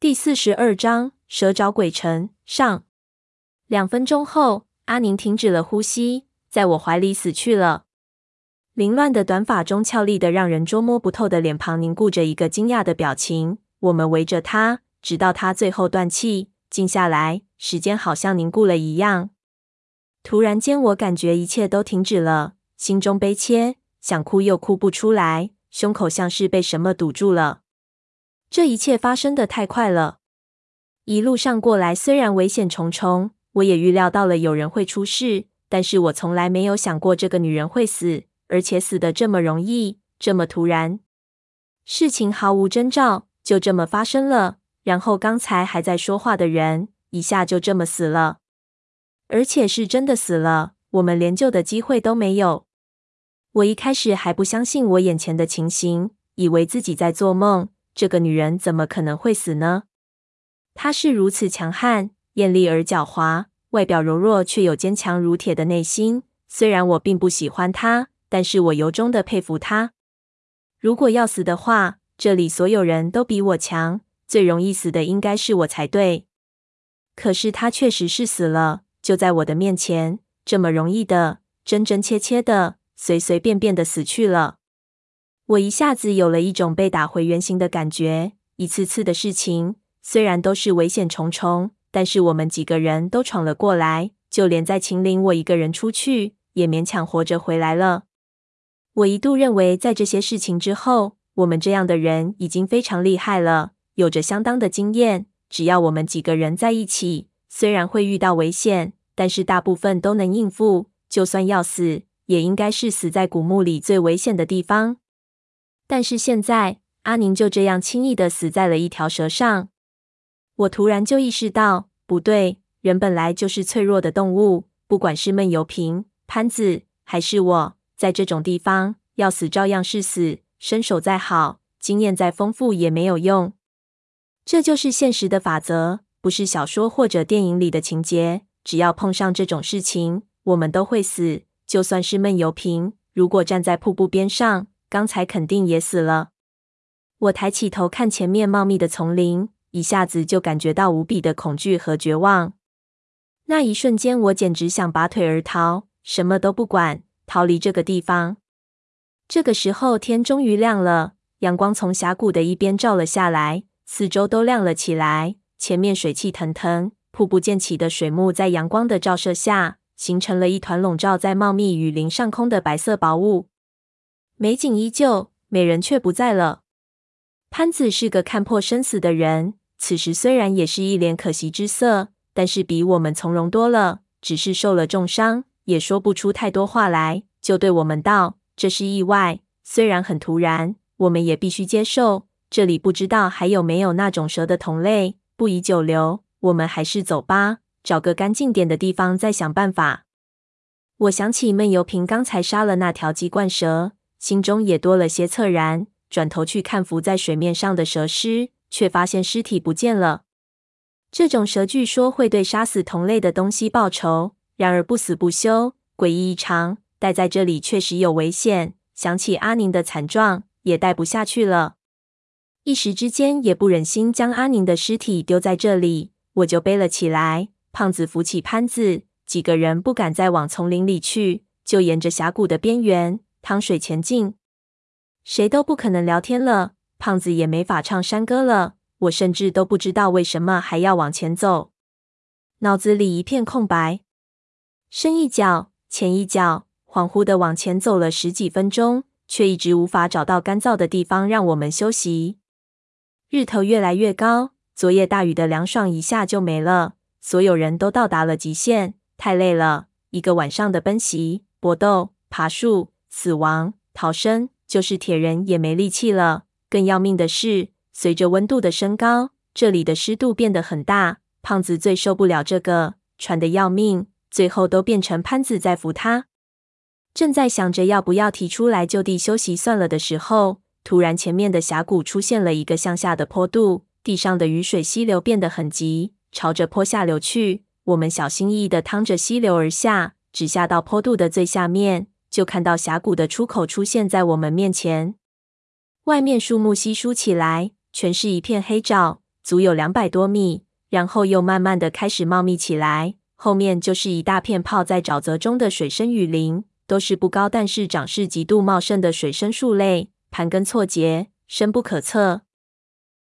第四十二章蛇找鬼城上。两分钟后，阿宁停止了呼吸，在我怀里死去了。凌乱的短发中，俏丽的让人捉摸不透的脸庞凝固着一个惊讶的表情。我们围着他，直到他最后断气，静下来。时间好像凝固了一样。突然间，我感觉一切都停止了，心中悲切，想哭又哭不出来，胸口像是被什么堵住了。这一切发生的太快了。一路上过来，虽然危险重重。我也预料到了有人会出事，但是我从来没有想过这个女人会死，而且死得这么容易，这么突然。事情毫无征兆，就这么发生了。然后刚才还在说话的人，一下就这么死了，而且是真的死了，我们连救的机会都没有。我一开始还不相信我眼前的情形，以为自己在做梦。这个女人怎么可能会死呢？她是如此强悍。艳丽而狡猾，外表柔弱却有坚强如铁的内心。虽然我并不喜欢她，但是我由衷的佩服她。如果要死的话，这里所有人都比我强，最容易死的应该是我才对。可是她确实是死了，就在我的面前，这么容易的，真真切切的，随随便便的死去了。我一下子有了一种被打回原形的感觉。一次次的事情，虽然都是危险重重。但是我们几个人都闯了过来，就连在秦岭我一个人出去，也勉强活着回来了。我一度认为，在这些事情之后，我们这样的人已经非常厉害了，有着相当的经验。只要我们几个人在一起，虽然会遇到危险，但是大部分都能应付。就算要死，也应该是死在古墓里最危险的地方。但是现在，阿宁就这样轻易的死在了一条蛇上。我突然就意识到，不对，人本来就是脆弱的动物，不管是闷油瓶、潘子，还是我，在这种地方，要死照样是死，身手再好，经验再丰富也没有用。这就是现实的法则，不是小说或者电影里的情节。只要碰上这种事情，我们都会死。就算是闷油瓶，如果站在瀑布边上，刚才肯定也死了。我抬起头看前面茂密的丛林。一下子就感觉到无比的恐惧和绝望。那一瞬间，我简直想拔腿而逃，什么都不管，逃离这个地方。这个时候，天终于亮了，阳光从峡谷的一边照了下来，四周都亮了起来。前面水气腾腾，瀑布溅起的水幕在阳光的照射下，形成了一团笼罩在茂密雨林上空的白色薄雾。美景依旧，美人却不在了。潘子是个看破生死的人。此时虽然也是一脸可惜之色，但是比我们从容多了。只是受了重伤，也说不出太多话来，就对我们道：“这是意外，虽然很突然，我们也必须接受。这里不知道还有没有那种蛇的同类，不宜久留，我们还是走吧，找个干净点的地方再想办法。”我想起闷油瓶刚才杀了那条鸡冠蛇，心中也多了些恻然，转头去看浮在水面上的蛇尸。却发现尸体不见了。这种蛇据说会对杀死同类的东西报仇，然而不死不休，诡异异常。待在这里确实有危险。想起阿宁的惨状，也待不下去了。一时之间也不忍心将阿宁的尸体丢在这里，我就背了起来。胖子扶起潘子，几个人不敢再往丛林里去，就沿着峡谷的边缘趟水前进。谁都不可能聊天了。胖子也没法唱山歌了，我甚至都不知道为什么还要往前走，脑子里一片空白。深一脚，浅一脚，恍惚的往前走了十几分钟，却一直无法找到干燥的地方让我们休息。日头越来越高，昨夜大雨的凉爽一下就没了，所有人都到达了极限，太累了。一个晚上的奔袭、搏斗、爬树、死亡、逃生，就是铁人也没力气了。更要命的是，随着温度的升高，这里的湿度变得很大。胖子最受不了这个，喘得要命，最后都变成潘子在扶他。正在想着要不要提出来就地休息算了的时候，突然前面的峡谷出现了一个向下的坡度，地上的雨水溪流变得很急，朝着坡下流去。我们小心翼翼地趟着溪流而下，只下到坡度的最下面，就看到峡谷的出口出现在我们面前。外面树木稀疏起来，全是一片黑沼。足有两百多米，然后又慢慢的开始茂密起来。后面就是一大片泡在沼泽中的水生雨林，都是不高但是长势极度茂盛的水生树类，盘根错节，深不可测。